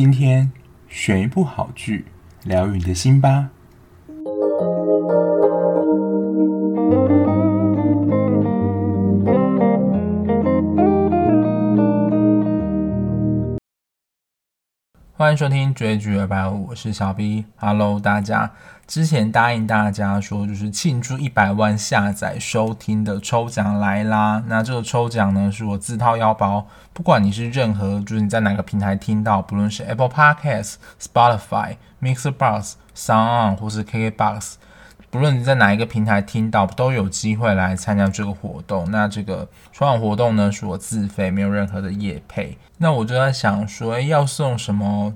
今天选一部好剧，疗愈你的心吧。欢迎收听追剧二百五，我是小 B。Hello，大家！之前答应大家说，就是庆祝一百万下载收听的抽奖来啦。那这个抽奖呢，是我自掏腰包，不管你是任何，就是你在哪个平台听到，不论是 Apple Podcast、Spotify、Mixer Box、Sound 或是 KKBox。不论你在哪一个平台听到，都有机会来参加这个活动。那这个春晚活动呢，是我自费，没有任何的业配。那我就在想说，诶，要送什么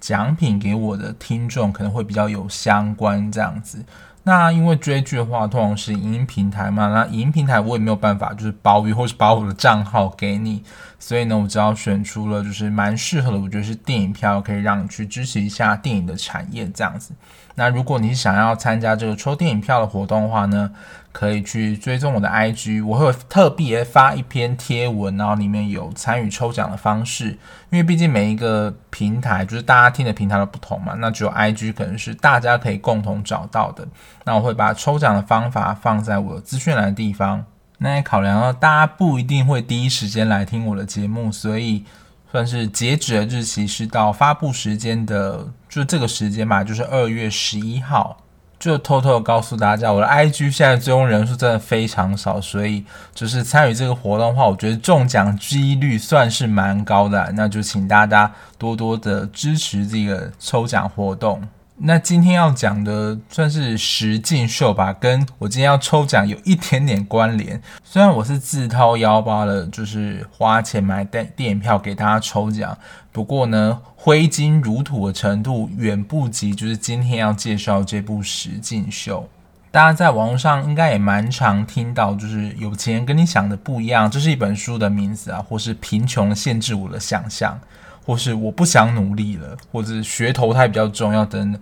奖品给我的听众，可能会比较有相关这样子。那因为追剧的话，通常是影音平台嘛，那影音平台我也没有办法，就是包月或是把我的账号给你，所以呢，我只好选出了就是蛮适合的，我觉得是电影票，可以让你去支持一下电影的产业这样子。那如果你想要参加这个抽电影票的活动的话呢，可以去追踪我的 IG，我会特别发一篇贴文，然后里面有参与抽奖的方式。因为毕竟每一个平台就是大家听的平台都不同嘛，那只有 IG 可能是大家可以共同找到的。那我会把抽奖的方法放在我资讯栏的地方。那也考量到大家不一定会第一时间来听我的节目，所以。算是截止的日期是到发布时间的，就这个时间吧，就是二月十一号。就偷偷的告诉大家，我的 IG 现在最终人数真的非常少，所以就是参与这个活动的话，我觉得中奖几率算是蛮高的，那就请大家多多的支持这个抽奖活动。那今天要讲的算是十进秀吧，跟我今天要抽奖有一点点关联。虽然我是自掏腰包的，就是花钱买电电影票给大家抽奖，不过呢，挥金如土的程度远不及就是今天要介绍这部十进秀。大家在网络上应该也蛮常听到，就是有钱跟你想的不一样，这是一本书的名字啊，或是贫穷限制我的想象。或是我不想努力了，或者学投胎比较重要等等，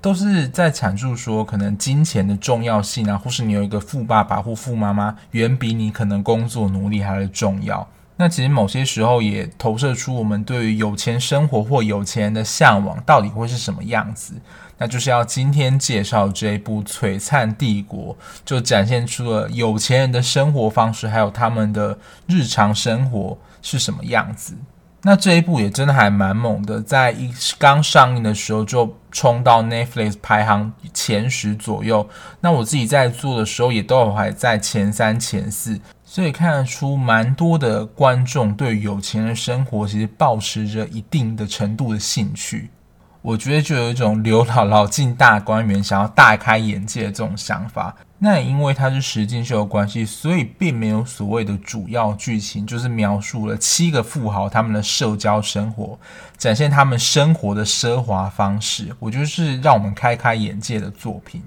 都是在阐述说可能金钱的重要性啊，或是你有一个富爸爸或富妈妈，远比你可能工作努力还要重要。那其实某些时候也投射出我们对于有钱生活或有钱人的向往到底会是什么样子。那就是要今天介绍这一部《璀璨帝国》，就展现出了有钱人的生活方式，还有他们的日常生活是什么样子。那这一部也真的还蛮猛的，在一刚上映的时候就冲到 Netflix 排行前十左右。那我自己在做的时候也都还在前三、前四，所以看得出蛮多的观众对有钱人生活其实抱持着一定的程度的兴趣。我觉得就有一种刘姥姥进大观园，想要大开眼界的这种想法。那也因为它是实境秀的关系，所以并没有所谓的主要剧情，就是描述了七个富豪他们的社交生活，展现他们生活的奢华方式。我觉得是让我们开开眼界的作品。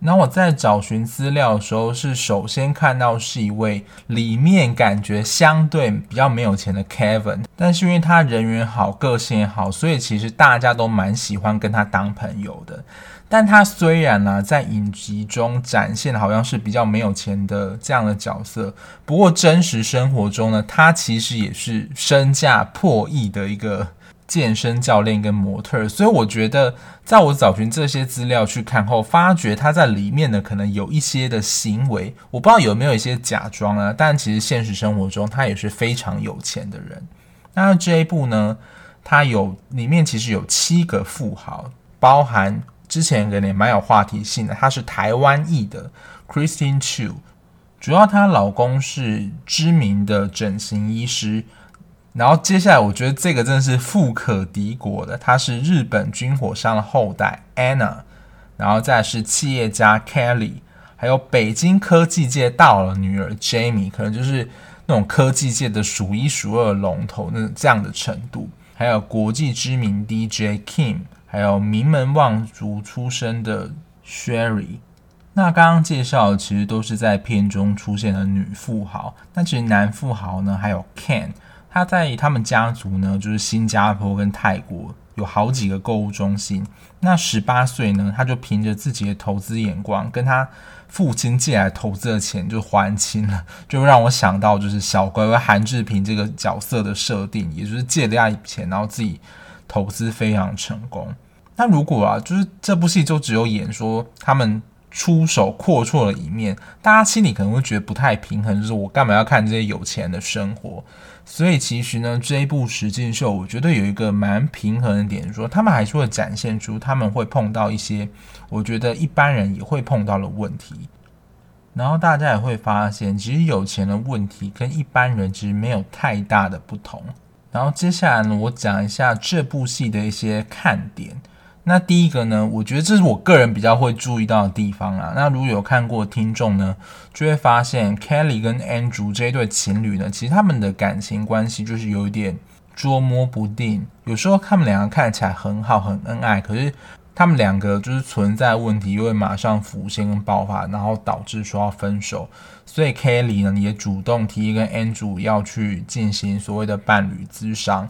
那我在找寻资料的时候，是首先看到是一位里面感觉相对比较没有钱的 Kevin，但是因为他人缘好，个性也好，所以其实大家都蛮喜欢跟他当朋友的。但他虽然呢、在影集中展现的好像是比较没有钱的这样的角色，不过真实生活中呢，他其实也是身价破亿的一个。健身教练跟模特，所以我觉得，在我找寻这些资料去看后，发觉他在里面呢，可能有一些的行为，我不知道有没有一些假装啊，但其实现实生活中他也是非常有钱的人。那这一部呢，他有里面其实有七个富豪，包含之前可能也蛮有话题性的，他是台湾裔的 Christine Chu，主要她老公是知名的整形医师。然后接下来，我觉得这个真的是富可敌国的。他是日本军火商的后代 Anna，然后再是企业家 Kelly，还有北京科技界大佬的女儿 Jamie，可能就是那种科技界的数一数二龙头，那这样的程度。还有国际知名 DJ Kim，还有名门望族出身的 Sherry。那刚刚介绍的其实都是在片中出现的女富豪，那其实男富豪呢，还有 Ken。他在他们家族呢，就是新加坡跟泰国有好几个购物中心。那十八岁呢，他就凭着自己的投资眼光，跟他父亲借来投资的钱就还清了，就让我想到就是小乖乖韩志平这个角色的设定，也就是借了一笔钱，然后自己投资非常成功。那如果啊，就是这部戏就只有演说他们出手阔绰了一面，大家心里可能会觉得不太平衡，就是我干嘛要看这些有钱的生活？所以其实呢，这一部实境秀，我觉得有一个蛮平衡的点，说他们还是会展现出他们会碰到一些我觉得一般人也会碰到的问题，然后大家也会发现，其实有钱的问题跟一般人其实没有太大的不同。然后接下来呢，我讲一下这部戏的一些看点。那第一个呢，我觉得这是我个人比较会注意到的地方啦。那如果有看过听众呢，就会发现 Kelly 跟 Andrew 这一对情侣呢，其实他们的感情关系就是有一点捉摸不定。有时候他们两个看起来很好、很恩爱，可是他们两个就是存在问题，又会马上浮现跟爆发，然后导致说要分手。所以 Kelly 呢也主动提议跟 Andrew 要去进行所谓的伴侣咨商。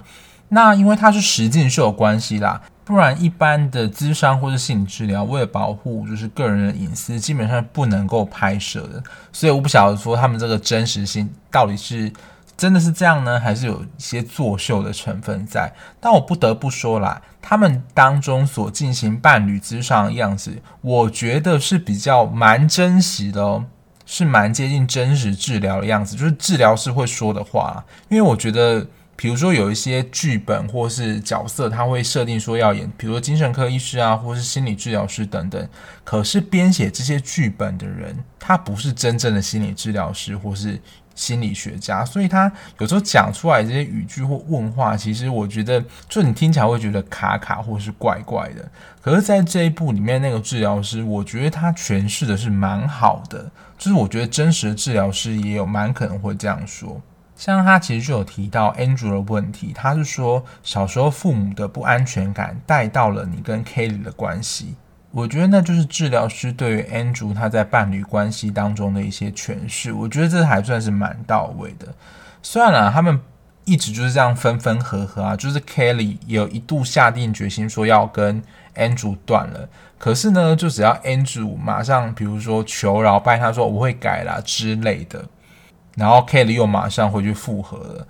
那因为他是实境秀的关系啦。不然，一般的咨商或是心理治疗，为了保护就是个人的隐私，基本上不能够拍摄的。所以我不晓得说他们这个真实性到底是真的是这样呢，还是有一些作秀的成分在。但我不得不说啦，他们当中所进行伴侣咨商的样子，我觉得是比较蛮真实的哦，是蛮接近真实治疗的样子，就是治疗师会说的话。因为我觉得。比如说有一些剧本或是角色，他会设定说要演，比如说精神科医师啊，或是心理治疗师等等。可是编写这些剧本的人，他不是真正的心理治疗师或是心理学家，所以他有时候讲出来这些语句或问话，其实我觉得，就你听起来会觉得卡卡或是怪怪的。可是，在这一部里面，那个治疗师，我觉得他诠释的是蛮好的，就是我觉得真实的治疗师也有蛮可能会这样说。像他其实就有提到 Andrew 的问题，他是说小时候父母的不安全感带到了你跟 Kelly 的关系。我觉得那就是治疗师对于 Andrew 他在伴侣关系当中的一些诠释，我觉得这还算是蛮到位的。虽然啊，他们一直就是这样分分合合啊，就是 Kelly 有一度下定决心说要跟 Andrew 断了，可是呢，就只要 Andrew 马上比如说求饶拜他说我会改啦之类的。然后 Kelly 又马上回去复合了，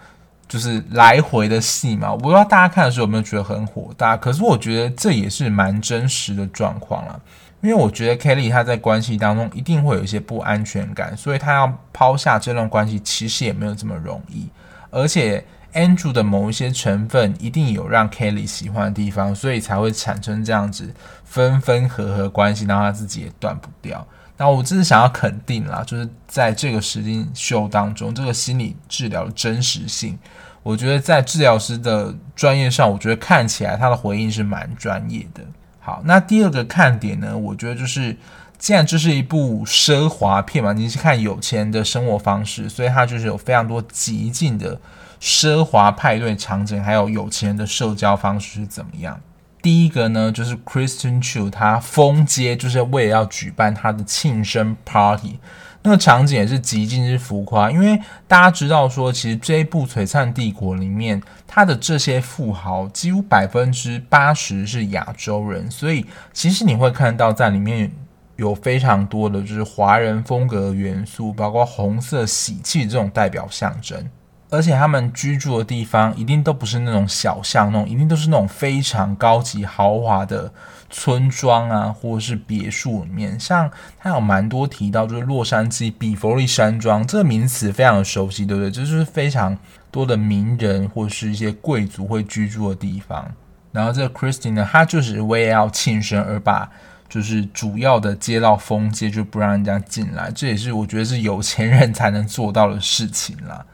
就是来回的戏嘛。我不知道大家看的时候有没有觉得很火大，可是我觉得这也是蛮真实的状况啦。因为我觉得 Kelly 他在关系当中一定会有一些不安全感，所以他要抛下这段关系其实也没有这么容易。而且 Andrew 的某一些成分一定有让 Kelly 喜欢的地方，所以才会产生这样子分分合合关系，然后他自己也断不掉。那我真是想要肯定啦，就是在这个实境秀当中，这个心理治疗的真实性，我觉得在治疗师的专业上，我觉得看起来他的回应是蛮专业的。好，那第二个看点呢，我觉得就是，既然这是一部奢华片嘛，你是看有钱人的生活方式，所以它就是有非常多极尽的奢华派对场景，还有有钱人的社交方式是怎么样。第一个呢，就是 Christian Chu 他封街，就是为了要举办他的庆生 party，那个场景也是极尽之浮夸。因为大家知道说，其实这一部《璀璨帝国》里面，他的这些富豪几乎百分之八十是亚洲人，所以其实你会看到在里面有非常多的就是华人风格的元素，包括红色喜气这种代表象征。而且他们居住的地方一定都不是那种小巷，弄一定都是那种非常高级豪华的村庄啊，或者是别墅里面。像他有蛮多提到，就是洛杉矶比佛利山庄这个名词非常的熟悉，对不对？就是非常多的名人或是一些贵族会居住的地方。然后这个 Christine 呢，他就是为了要庆生而把就是主要的街道封街，就不让人家进来。这也是我觉得是有钱人才能做到的事情啦。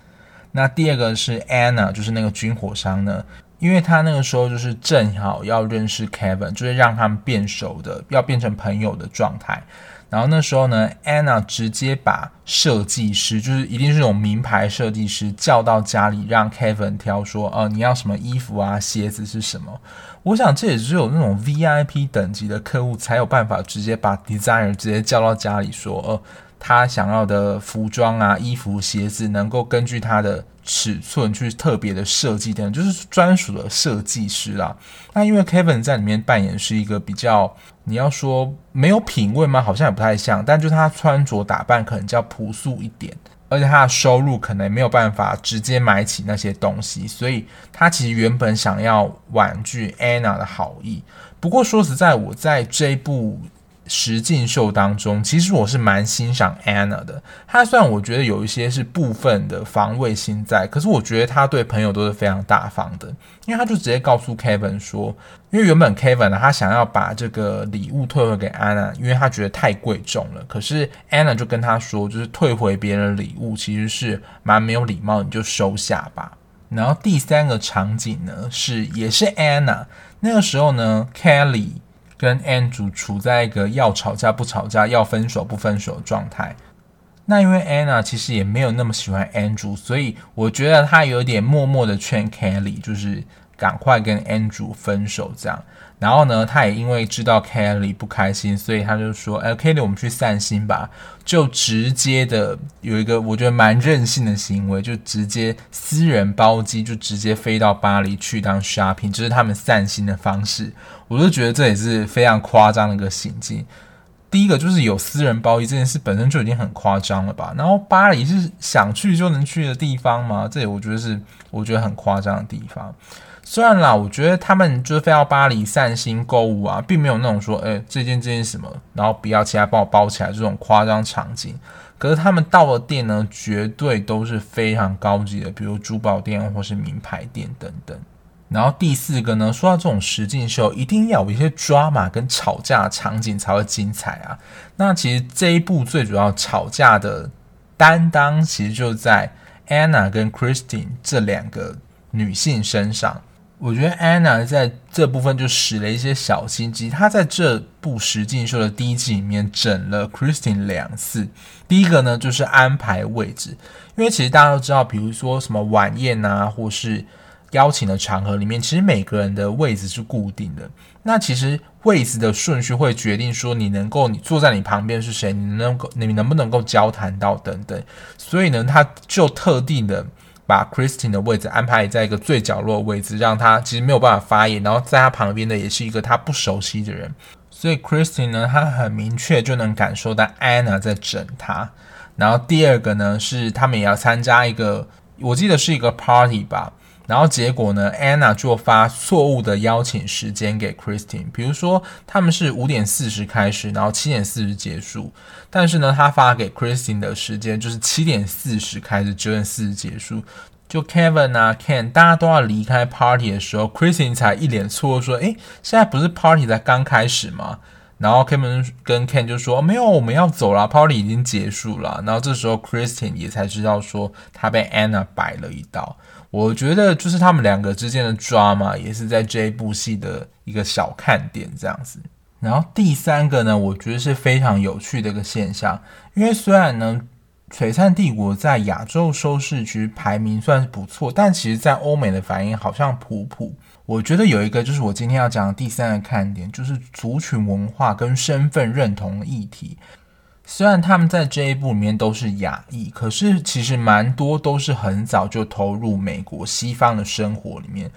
那第二个是 Anna，就是那个军火商呢，因为他那个时候就是正好要认识 Kevin，就是让他们变熟的，要变成朋友的状态。然后那时候呢，Anna 直接把设计师，就是一定是那种名牌设计师，叫到家里让 Kevin 挑，说，哦，你要什么衣服啊，鞋子是什么？我想这也只有那种 VIP 等级的客户才有办法直接把 designer 直接叫到家里说，哦。他想要的服装啊、衣服、鞋子，能够根据他的尺寸去特别的设计等等，就是专属的设计师啦。那因为 Kevin 在里面扮演是一个比较，你要说没有品味吗？好像也不太像，但就他穿着打扮可能较朴素一点。而且他的收入可能没有办法直接买起那些东西，所以他其实原本想要婉拒 Anna 的好意。不过说实在，我在这一部。实境秀当中，其实我是蛮欣赏 Anna 的。她虽然我觉得有一些是部分的防卫心在，可是我觉得她对朋友都是非常大方的。因为她就直接告诉 Kevin 说，因为原本 Kevin 呢，他想要把这个礼物退回给 Anna，因为他觉得太贵重了。可是 Anna 就跟他说，就是退回别人礼物其实是蛮没有礼貌，你就收下吧。然后第三个场景呢，是也是 Anna 那个时候呢，Kelly。跟 Andrew 处在一个要吵架不吵架、要分手不分手的状态。那因为 Anna 其实也没有那么喜欢 Andrew，所以我觉得她有点默默的劝 Kelly，就是赶快跟 Andrew 分手这样。然后呢，他也因为知道 Kelly 不开心，所以他就说：“哎，Kelly，我们去散心吧。”就直接的有一个我觉得蛮任性的行为，就直接私人包机就直接飞到巴黎去当 shopping，这是他们散心的方式。我就觉得这也是非常夸张的一个行径。第一个就是有私人包机这件事本身就已经很夸张了吧？然后巴黎是想去就能去的地方吗？这也我觉得是我觉得很夸张的地方。虽然啦，我觉得他们就是飞到巴黎散心购物啊，并没有那种说，哎、欸，这件这件什么，然后不要其他帮我包起来这种夸张场景。可是他们到的店呢，绝对都是非常高级的，比如珠宝店或是名牌店等等。然后第四个呢，说到这种实境秀，一定要有一些 drama 跟吵架场景才会精彩啊。那其实这一部最主要吵架的担当，其实就在 Anna 跟 Christine 这两个女性身上。我觉得 Anna 在这部分就使了一些小心机。她在这部实境秀的第一季里面整了 Christine 两次。第一个呢，就是安排位置，因为其实大家都知道，比如说什么晚宴啊，或是邀请的场合里面，其实每个人的位置是固定的。那其实位置的顺序会决定说你能够你坐在你旁边是谁，你能够你能不能够交谈到等等。所以呢，他就特定的。把 Christine 的位置安排在一个最角落的位置，让他其实没有办法发言。然后在他旁边的也是一个他不熟悉的人，所以 Christine 呢，他很明确就能感受到 Anna 在整他。然后第二个呢，是他们也要参加一个，我记得是一个 party 吧。然后结果呢，Anna 就发错误的邀请时间给 Christine，比如说他们是五点四十开始，然后七点四十结束，但是呢，他发给 Christine 的时间就是七点四十开始，九点四十结束。就 Kevin 啊，Ken，大家都要离开 party 的时候，Christine 才一脸错愕说：“诶，现在不是 party 才刚开始吗？”然后 Kevin 跟 Ken 就说：“没有，我们要走了，party 已经结束了。”然后这时候 Christine 也才知道说他被 Anna 摆了一道。我觉得就是他们两个之间的 drama 也是在这一部戏的一个小看点这样子。然后第三个呢，我觉得是非常有趣的一个现象，因为虽然呢，《璀璨帝国》在亚洲收视区排名算是不错，但其实在欧美的反应好像普普。我觉得有一个就是我今天要讲的第三个看点，就是族群文化跟身份认同议题。虽然他们在这一部里面都是亚裔，可是其实蛮多都是很早就投入美国西方的生活里面。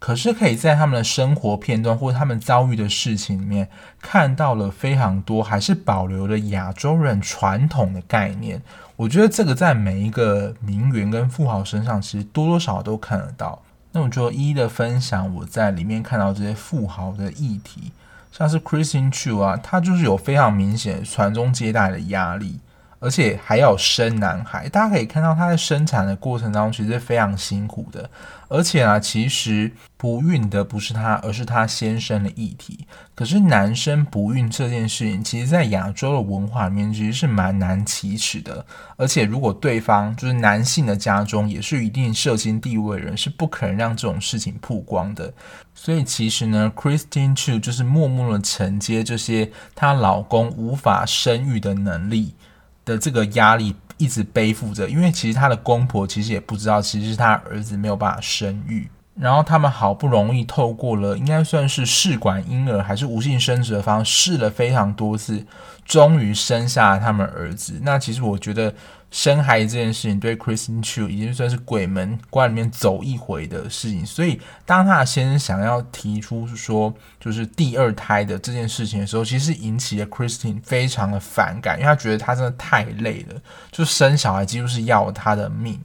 可是可以在他们的生活片段或者他们遭遇的事情里面，看到了非常多还是保留了亚洲人传统的概念。我觉得这个在每一个名媛跟富豪身上，其实多多少少都看得到。那我就一一的分享我在里面看到这些富豪的议题。像是 Christine Chu 啊，他就是有非常明显传宗接代的压力。而且还要生男孩，大家可以看到他在生产的过程当中其实是非常辛苦的。而且啊，其实不孕的不是他，而是他先生的议题。可是男生不孕这件事情，其实在亚洲的文化里面其实是蛮难启齿的。而且如果对方就是男性的家中也是一定社经地位的人，是不可能让这种事情曝光的。所以其实呢，Christine Chiu 就是默默的承接这些她老公无法生育的能力。的这个压力一直背负着，因为其实她的公婆其实也不知道，其实是她儿子没有办法生育。然后他们好不容易透过了应该算是试管婴儿还是无性生殖的方式试了非常多次，终于生下了他们儿子。那其实我觉得。生孩子这件事情对 Kristen Chu 已经算是鬼门关里面走一回的事情，所以当他的先生想要提出说就是第二胎的这件事情的时候，其实引起了 Kristen 非常的反感，因为他觉得他真的太累了，就生小孩几乎是要他的命。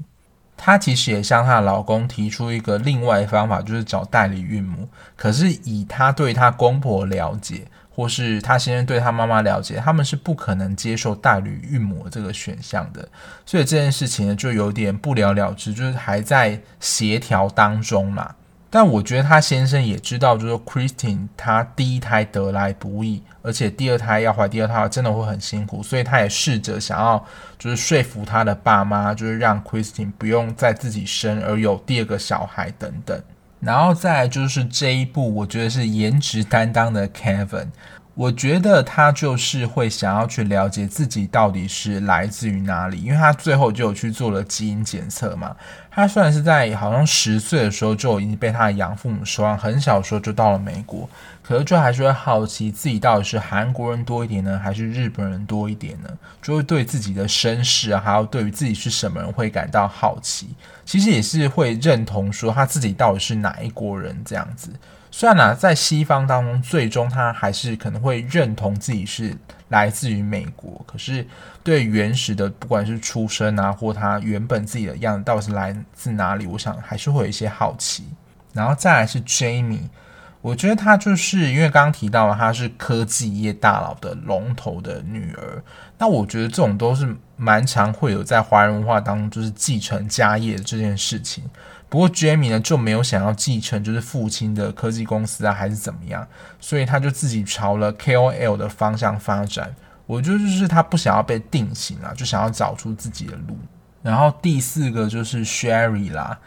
她其实也向她的老公提出一个另外的方法，就是找代理孕母，可是以她对她公婆了解。或是他先生对他妈妈了解，他们是不可能接受代理孕母这个选项的，所以这件事情呢就有点不了了之，就是还在协调当中嘛。但我觉得他先生也知道，就是 Kristen 他第一胎得来不易，而且第二胎要怀第二胎真的会很辛苦，所以他也试着想要就是说服他的爸妈，就是让 Kristen 不用再自己生，而有第二个小孩等等。然后再来就是这一部，我觉得是颜值担当的 Kevin，我觉得他就是会想要去了解自己到底是来自于哪里，因为他最后就有去做了基因检测嘛。他虽然是在好像十岁的时候就已经被他的养父母收养，很小的时候就到了美国。可是就还是会好奇自己到底是韩国人多一点呢，还是日本人多一点呢？就会对自己的身世啊，还有对于自己是什么人会感到好奇。其实也是会认同说他自己到底是哪一国人这样子。虽然呢、在西方当中，最终他还是可能会认同自己是来自于美国。可是对原始的，不管是出生啊，或他原本自己的样子到底是来自哪里，我想还是会有一些好奇。然后再来是 Jamie。我觉得她就是因为刚刚提到了她是科技业大佬的龙头的女儿，那我觉得这种都是蛮常会有在华人文化当中就是继承家业这件事情。不过 Jamie 呢就没有想要继承就是父亲的科技公司啊还是怎么样，所以他就自己朝了 KOL 的方向发展。我觉得就是他不想要被定型啊，就想要找出自己的路。然后第四个就是 Sherry 啦。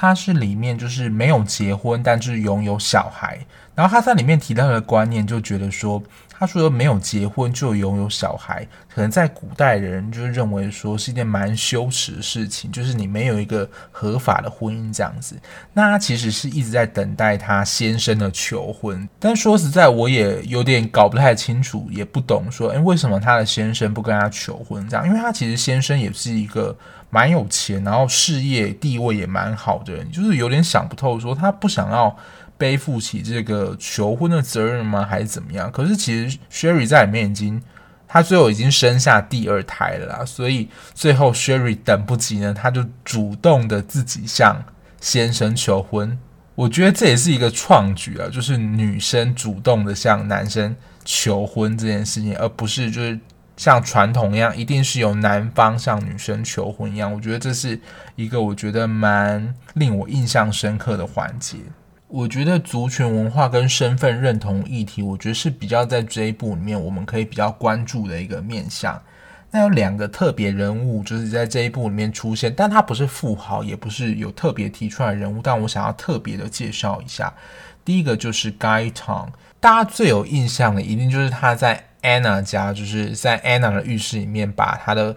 他是里面就是没有结婚，但是拥有小孩。然后他在里面提到的观念，就觉得说，他说没有结婚就拥有小孩，可能在古代人就认为说是一件蛮羞耻的事情，就是你没有一个合法的婚姻这样子。那他其实是一直在等待他先生的求婚。但说实在，我也有点搞不太清楚，也不懂说，诶，为什么他的先生不跟他求婚这样？因为他其实先生也是一个。蛮有钱，然后事业地位也蛮好的人，就是有点想不透，说他不想要背负起这个求婚的责任吗？还是怎么样？可是其实 Sherry 在里面已经，他最后已经生下第二胎了啦，所以最后 Sherry 等不及呢，他就主动的自己向先生求婚。我觉得这也是一个创举啊，就是女生主动的向男生求婚这件事情，而不是就是。像传统一样，一定是由男方向女生求婚一样，我觉得这是一个我觉得蛮令我印象深刻的环节。我觉得族群文化跟身份认同议题，我觉得是比较在这一部里面我们可以比较关注的一个面向。那有两个特别人物，就是在这一部里面出现，但他不是富豪，也不是有特别提出来人物，但我想要特别的介绍一下。第一个就是 Guy Tong，大家最有印象的一定就是他在。Anna 家就是在 Anna 的浴室里面把他的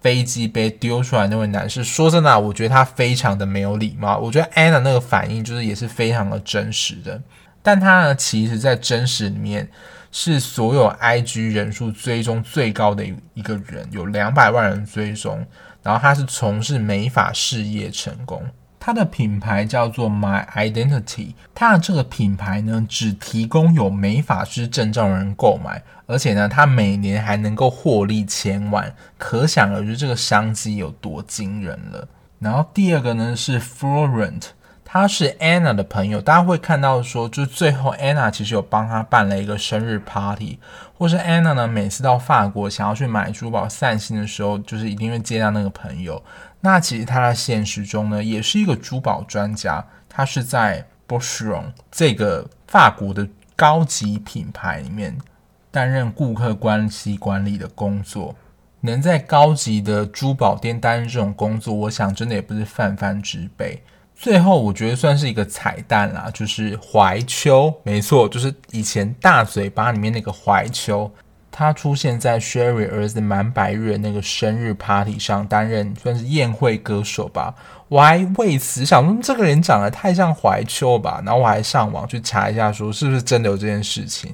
飞机杯丢出来那位男士，说真的，我觉得他非常的没有礼貌。我觉得 Anna 那个反应就是也是非常的真实的，但他呢，其实在真实里面是所有 IG 人数追踪最高的一个人，有两百万人追踪，然后他是从事美发事业成功。它的品牌叫做 My Identity，它的这个品牌呢，只提供有美法师证照的人购买，而且呢，它每年还能够获利千万，可想而知这个商机有多惊人了。然后第二个呢是 Florent，他是 Anna 的朋友，大家会看到说，就最后 Anna 其实有帮他办了一个生日 party，或是 Anna 呢每次到法国想要去买珠宝散心的时候，就是一定会接到那个朋友。那其实他在现实中呢，也是一个珠宝专家。他是在 Boucheron 这个法国的高级品牌里面担任顾客关系管理的工作。能在高级的珠宝店担任这种工作，我想真的也不是泛泛之辈。最后，我觉得算是一个彩蛋啦，就是怀秋，没错，就是以前大嘴巴里面那个怀秋。他出现在 Sherry 儿子满百日的那个生日 party 上，担任算是宴会歌手吧。我还为此想说，这个人长得太像怀秋吧。然后我还上网去查一下，说是不是真的有这件事情。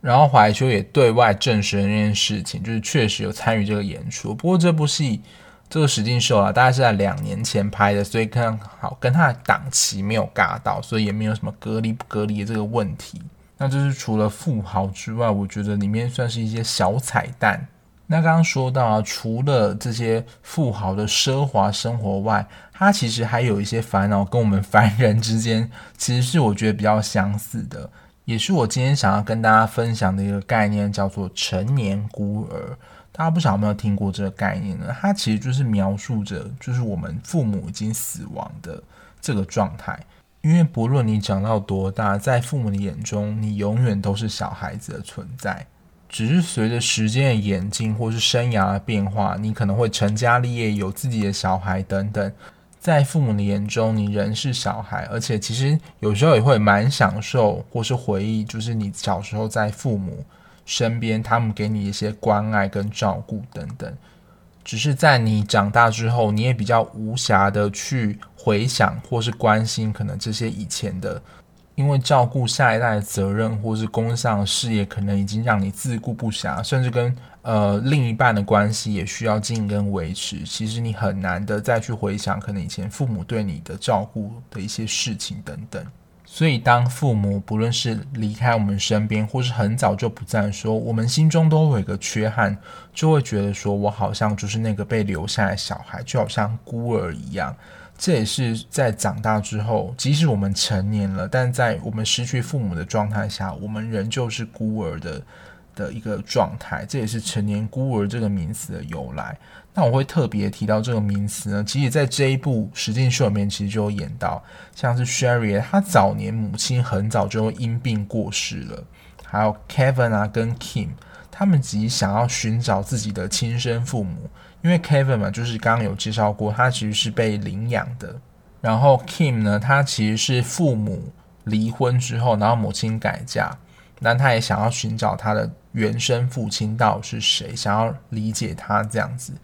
然后怀秋也对外证实了这件事情，就是确实有参与这个演出。不过这部戏这个实境秀啊，大概是在两年前拍的，所以刚好跟他的档期没有尬到，所以也没有什么隔离不隔离的这个问题。那就是除了富豪之外，我觉得里面算是一些小彩蛋。那刚刚说到啊，除了这些富豪的奢华生活外，他其实还有一些烦恼，跟我们 凡人之间其实是我觉得比较相似的，也是我今天想要跟大家分享的一个概念，叫做成年孤儿。大家不晓得有没有听过这个概念呢？它其实就是描述着，就是我们父母已经死亡的这个状态。因为不论你长到多大，在父母的眼中，你永远都是小孩子的存在。只是随着时间的演进，或是生涯的变化，你可能会成家立业，有自己的小孩等等。在父母的眼中，你仍是小孩，而且其实有时候也会蛮享受，或是回忆，就是你小时候在父母身边，他们给你一些关爱跟照顾等等。只是在你长大之后，你也比较无暇的去回想或是关心可能这些以前的，因为照顾下一代的责任或是工作上事业，可能已经让你自顾不暇，甚至跟呃另一半的关系也需要经营跟维持。其实你很难的再去回想可能以前父母对你的照顾的一些事情等等。所以，当父母不论是离开我们身边，或是很早就不在说，我们心中都会有一个缺憾，就会觉得说，我好像就是那个被留下来的小孩，就好像孤儿一样。这也是在长大之后，即使我们成年了，但在我们失去父母的状态下，我们仍旧是孤儿的的一个状态。这也是成年孤儿这个名词的由来。那我会特别提到这个名词呢，其实，在这一部实境秀里面，其实就有演到，像是 Sherry，他早年母亲很早就因病过世了，还有 Kevin 啊跟 Kim，他们急想要寻找自己的亲生父母，因为 Kevin 嘛，就是刚刚有介绍过，他其实是被领养的，然后 Kim 呢，他其实是父母离婚之后，然后母亲改嫁，但他也想要寻找他的原生父亲到底是谁，想要理解他这样子。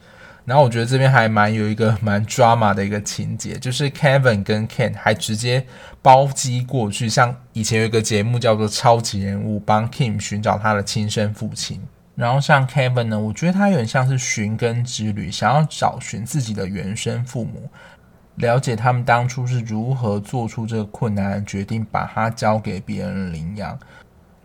然后我觉得这边还蛮有一个蛮 drama 的一个情节，就是 Kevin 跟 Ken 还直接包机过去，像以前有一个节目叫做《超级人物》，帮 Kim 寻找他的亲生父亲。然后像 Kevin 呢，我觉得他有点像是寻根之旅，想要找寻自己的原生父母，了解他们当初是如何做出这个困难的决定，把他交给别人领养。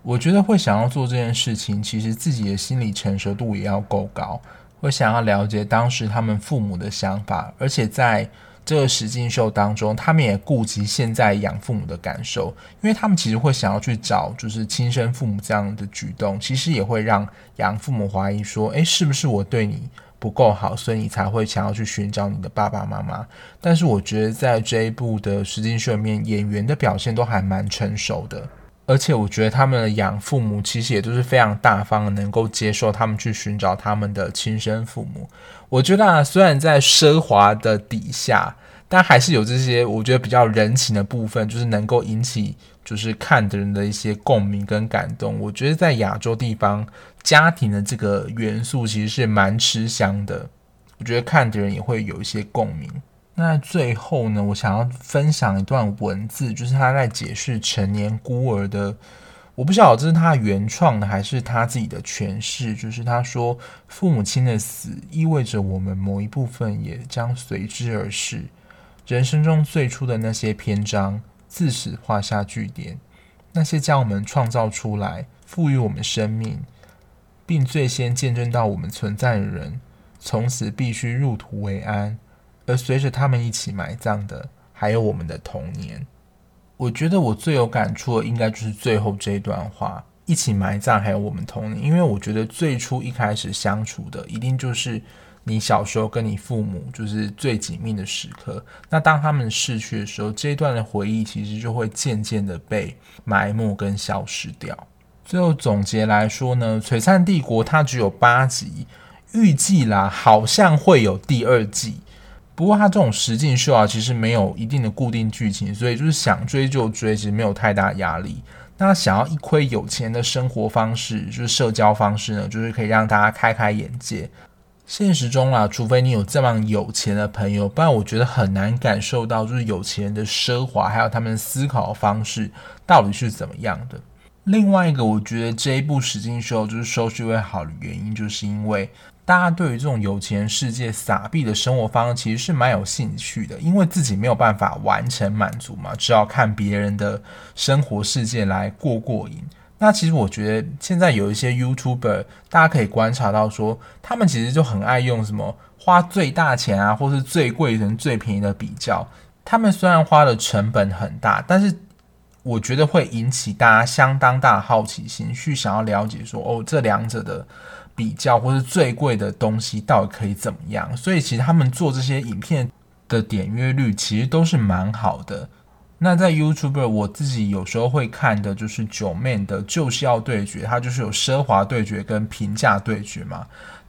我觉得会想要做这件事情，其实自己的心理成熟度也要够高。会想要了解当时他们父母的想法，而且在这个实境秀当中，他们也顾及现在养父母的感受，因为他们其实会想要去找就是亲生父母这样的举动，其实也会让养父母怀疑说，诶，是不是我对你不够好，所以你才会想要去寻找你的爸爸妈妈？但是我觉得在这一部的实境秀里面，演员的表现都还蛮成熟的。而且我觉得他们的养父母其实也都是非常大方，能够接受他们去寻找他们的亲生父母。我觉得啊，虽然在奢华的底下，但还是有这些我觉得比较人情的部分，就是能够引起就是看的人的一些共鸣跟感动。我觉得在亚洲地方，家庭的这个元素其实是蛮吃香的。我觉得看的人也会有一些共鸣。那最后呢，我想要分享一段文字，就是他在解释成年孤儿的。我不晓得这是他原创的还是他自己的诠释。就是他说，父母亲的死意味着我们某一部分也将随之而逝。人生中最初的那些篇章，自此画下句点。那些将我们创造出来、赋予我们生命，并最先见证到我们存在的人，从此必须入土为安。而随着他们一起埋葬的，还有我们的童年。我觉得我最有感触的，应该就是最后这一段话：一起埋葬，还有我们童年。因为我觉得最初一开始相处的，一定就是你小时候跟你父母就是最紧密的时刻。那当他们逝去的时候，这一段的回忆其实就会渐渐的被埋没跟消失掉。最后总结来说呢，《璀璨帝国》它只有八集，预计啦，好像会有第二季。不过它这种实境秀啊，其实没有一定的固定剧情，所以就是想追就追，其实没有太大压力。那想要一窥有钱的生活方式，就是社交方式呢，就是可以让大家开开眼界。现实中啊，除非你有这么有钱的朋友，不然我觉得很难感受到，就是有钱人的奢华，还有他们思考的方式到底是怎么样的。另外一个，我觉得这一部实境秀就是收视会好的原因，就是因为大家对于这种有钱人世界撒币的生活方式其实是蛮有兴趣的，因为自己没有办法完成满足嘛，只好看别人的生活世界来过过瘾。那其实我觉得现在有一些 YouTuber，大家可以观察到说，他们其实就很爱用什么花最大钱啊，或是最贵跟最便宜的比较。他们虽然花的成本很大，但是我觉得会引起大家相当大的好奇心，去想要了解说，哦，这两者的比较，或是最贵的东西到底可以怎么样？所以其实他们做这些影片的点阅率其实都是蛮好的。那在 YouTube，我自己有时候会看的就是 Joeman 的就是要对决，它就是有奢华对决跟平价对决嘛。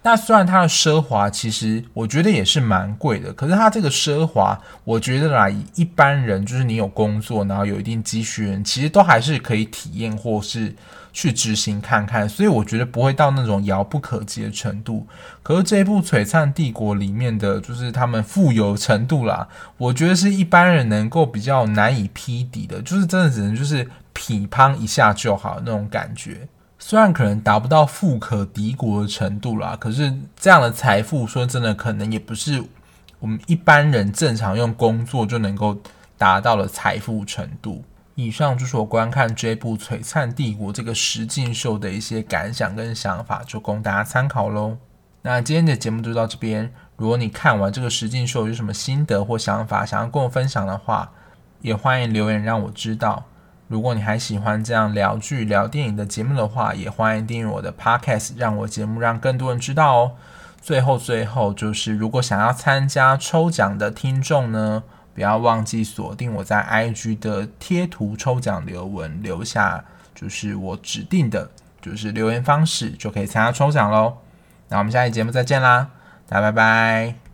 那虽然它的奢华其实我觉得也是蛮贵的，可是它这个奢华，我觉得啦，一般人就是你有工作，然后有一定积蓄人，其实都还是可以体验或是去执行看看，所以我觉得不会到那种遥不可及的程度。可是这一部《璀璨帝国》里面的就是他们富有程度啦，我觉得是一般人能够比较难以匹敌的，就是真的只能就是匹乓一下就好那种感觉。虽然可能达不到富可敌国的程度啦，可是这样的财富，说真的，可能也不是我们一般人正常用工作就能够达到的财富程度。以上就是我观看这部《璀璨帝国》这个实境秀的一些感想跟想法，就供大家参考喽。那今天的节目就到这边。如果你看完这个实境秀有什么心得或想法，想要跟我分享的话，也欢迎留言让我知道。如果你还喜欢这样聊剧、聊电影的节目的话，也欢迎订阅我的 Podcast，让我节目让更多人知道哦。最后，最后就是如果想要参加抽奖的听众呢，不要忘记锁定我在 IG 的贴图抽奖留文，留下就是我指定的，就是留言方式，就可以参加抽奖喽。那我们下期节目再见啦，大家拜拜。